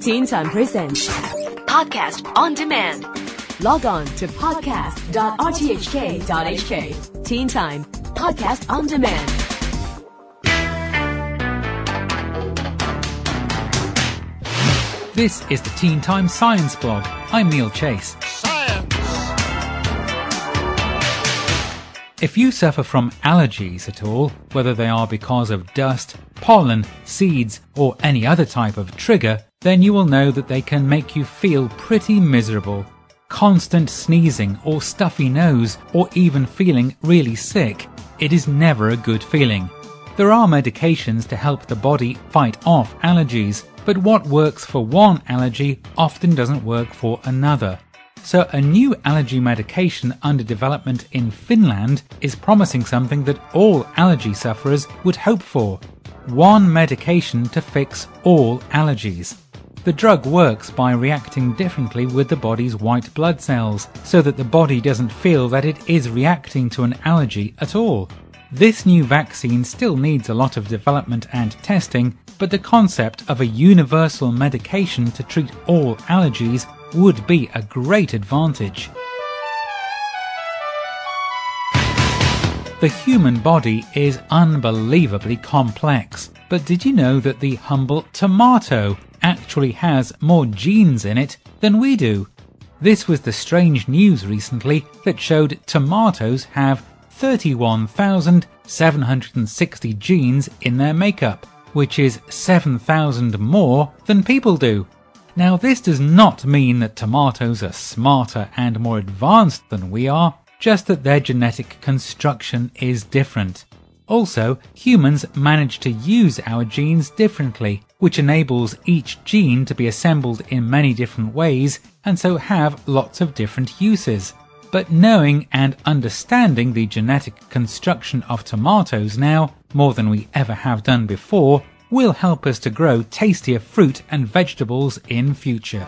Teen Time Presents Podcast on demand. Log on to podcast.rthk.hk. Teen Time Podcast on Demand. This is the Teen Time Science Blog. I'm Neil Chase. If you suffer from allergies at all, whether they are because of dust, pollen, seeds, or any other type of trigger, then you will know that they can make you feel pretty miserable. Constant sneezing or stuffy nose or even feeling really sick. It is never a good feeling. There are medications to help the body fight off allergies, but what works for one allergy often doesn't work for another. So a new allergy medication under development in Finland is promising something that all allergy sufferers would hope for. One medication to fix all allergies. The drug works by reacting differently with the body's white blood cells, so that the body doesn't feel that it is reacting to an allergy at all. This new vaccine still needs a lot of development and testing, but the concept of a universal medication to treat all allergies would be a great advantage. The human body is unbelievably complex, but did you know that the humble tomato actually has more genes in it than we do? This was the strange news recently that showed tomatoes have 31,760 genes in their makeup, which is 7,000 more than people do. Now, this does not mean that tomatoes are smarter and more advanced than we are, just that their genetic construction is different. Also, humans manage to use our genes differently, which enables each gene to be assembled in many different ways and so have lots of different uses. But knowing and understanding the genetic construction of tomatoes now, more than we ever have done before, will help us to grow tastier fruit and vegetables in future.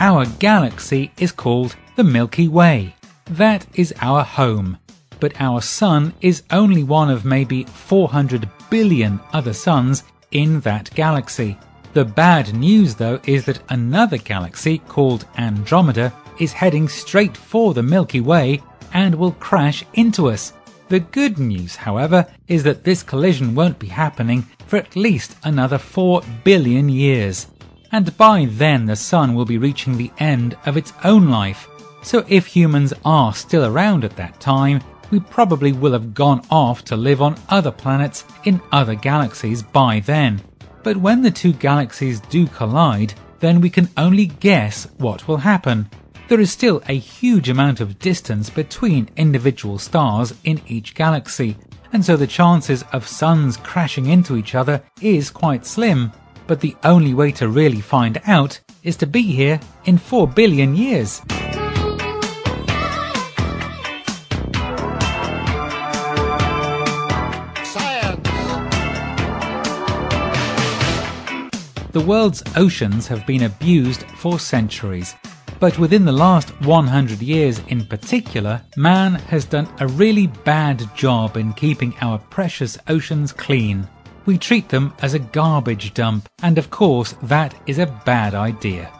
Our galaxy is called the Milky Way. That is our home. But our sun is only one of maybe 400 billion other suns in that galaxy. The bad news though is that another galaxy called Andromeda is heading straight for the Milky Way and will crash into us. The good news, however, is that this collision won't be happening for at least another 4 billion years. And by then the Sun will be reaching the end of its own life. So if humans are still around at that time, we probably will have gone off to live on other planets in other galaxies by then. But when the two galaxies do collide, then we can only guess what will happen there is still a huge amount of distance between individual stars in each galaxy, and so the chances of suns crashing into each other is quite slim. But the only way to really find out is to be here in 4 billion years. The world's oceans have been abused for centuries, but within the last 100 years in particular, man has done a really bad job in keeping our precious oceans clean. We treat them as a garbage dump, and of course, that is a bad idea.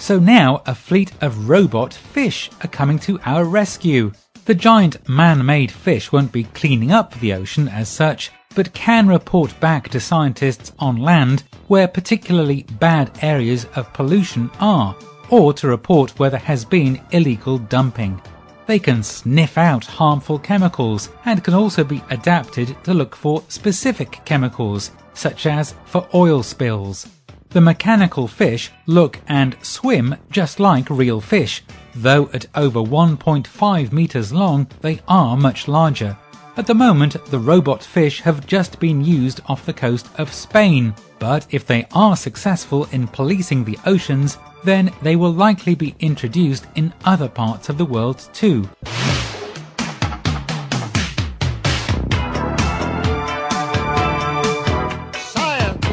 So now a fleet of robot fish are coming to our rescue. The giant man made fish won't be cleaning up the ocean as such, but can report back to scientists on land where particularly bad areas of pollution are or to report where there has been illegal dumping. They can sniff out harmful chemicals and can also be adapted to look for specific chemicals, such as for oil spills. The mechanical fish look and swim just like real fish, though at over 1.5 meters long they are much larger. At the moment, the robot fish have just been used off the coast of Spain, but if they are successful in policing the oceans, then they will likely be introduced in other parts of the world too. Science.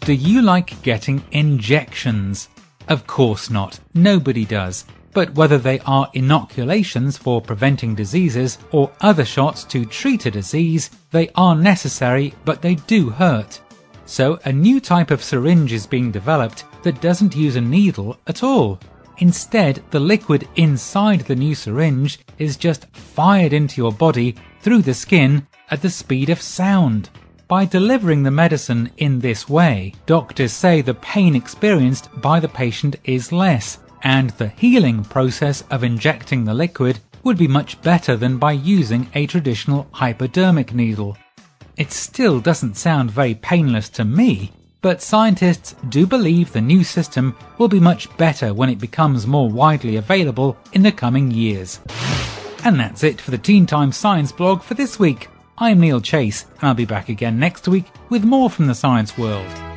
Do you like getting injections? Of course not. Nobody does. But whether they are inoculations for preventing diseases or other shots to treat a disease, they are necessary, but they do hurt. So a new type of syringe is being developed that doesn't use a needle at all. Instead, the liquid inside the new syringe is just fired into your body through the skin at the speed of sound. By delivering the medicine in this way, doctors say the pain experienced by the patient is less, and the healing process of injecting the liquid would be much better than by using a traditional hypodermic needle. It still doesn't sound very painless to me, but scientists do believe the new system will be much better when it becomes more widely available in the coming years. And that's it for the Teen Time Science blog for this week. I'm Neil Chase, and I'll be back again next week with more from the science world.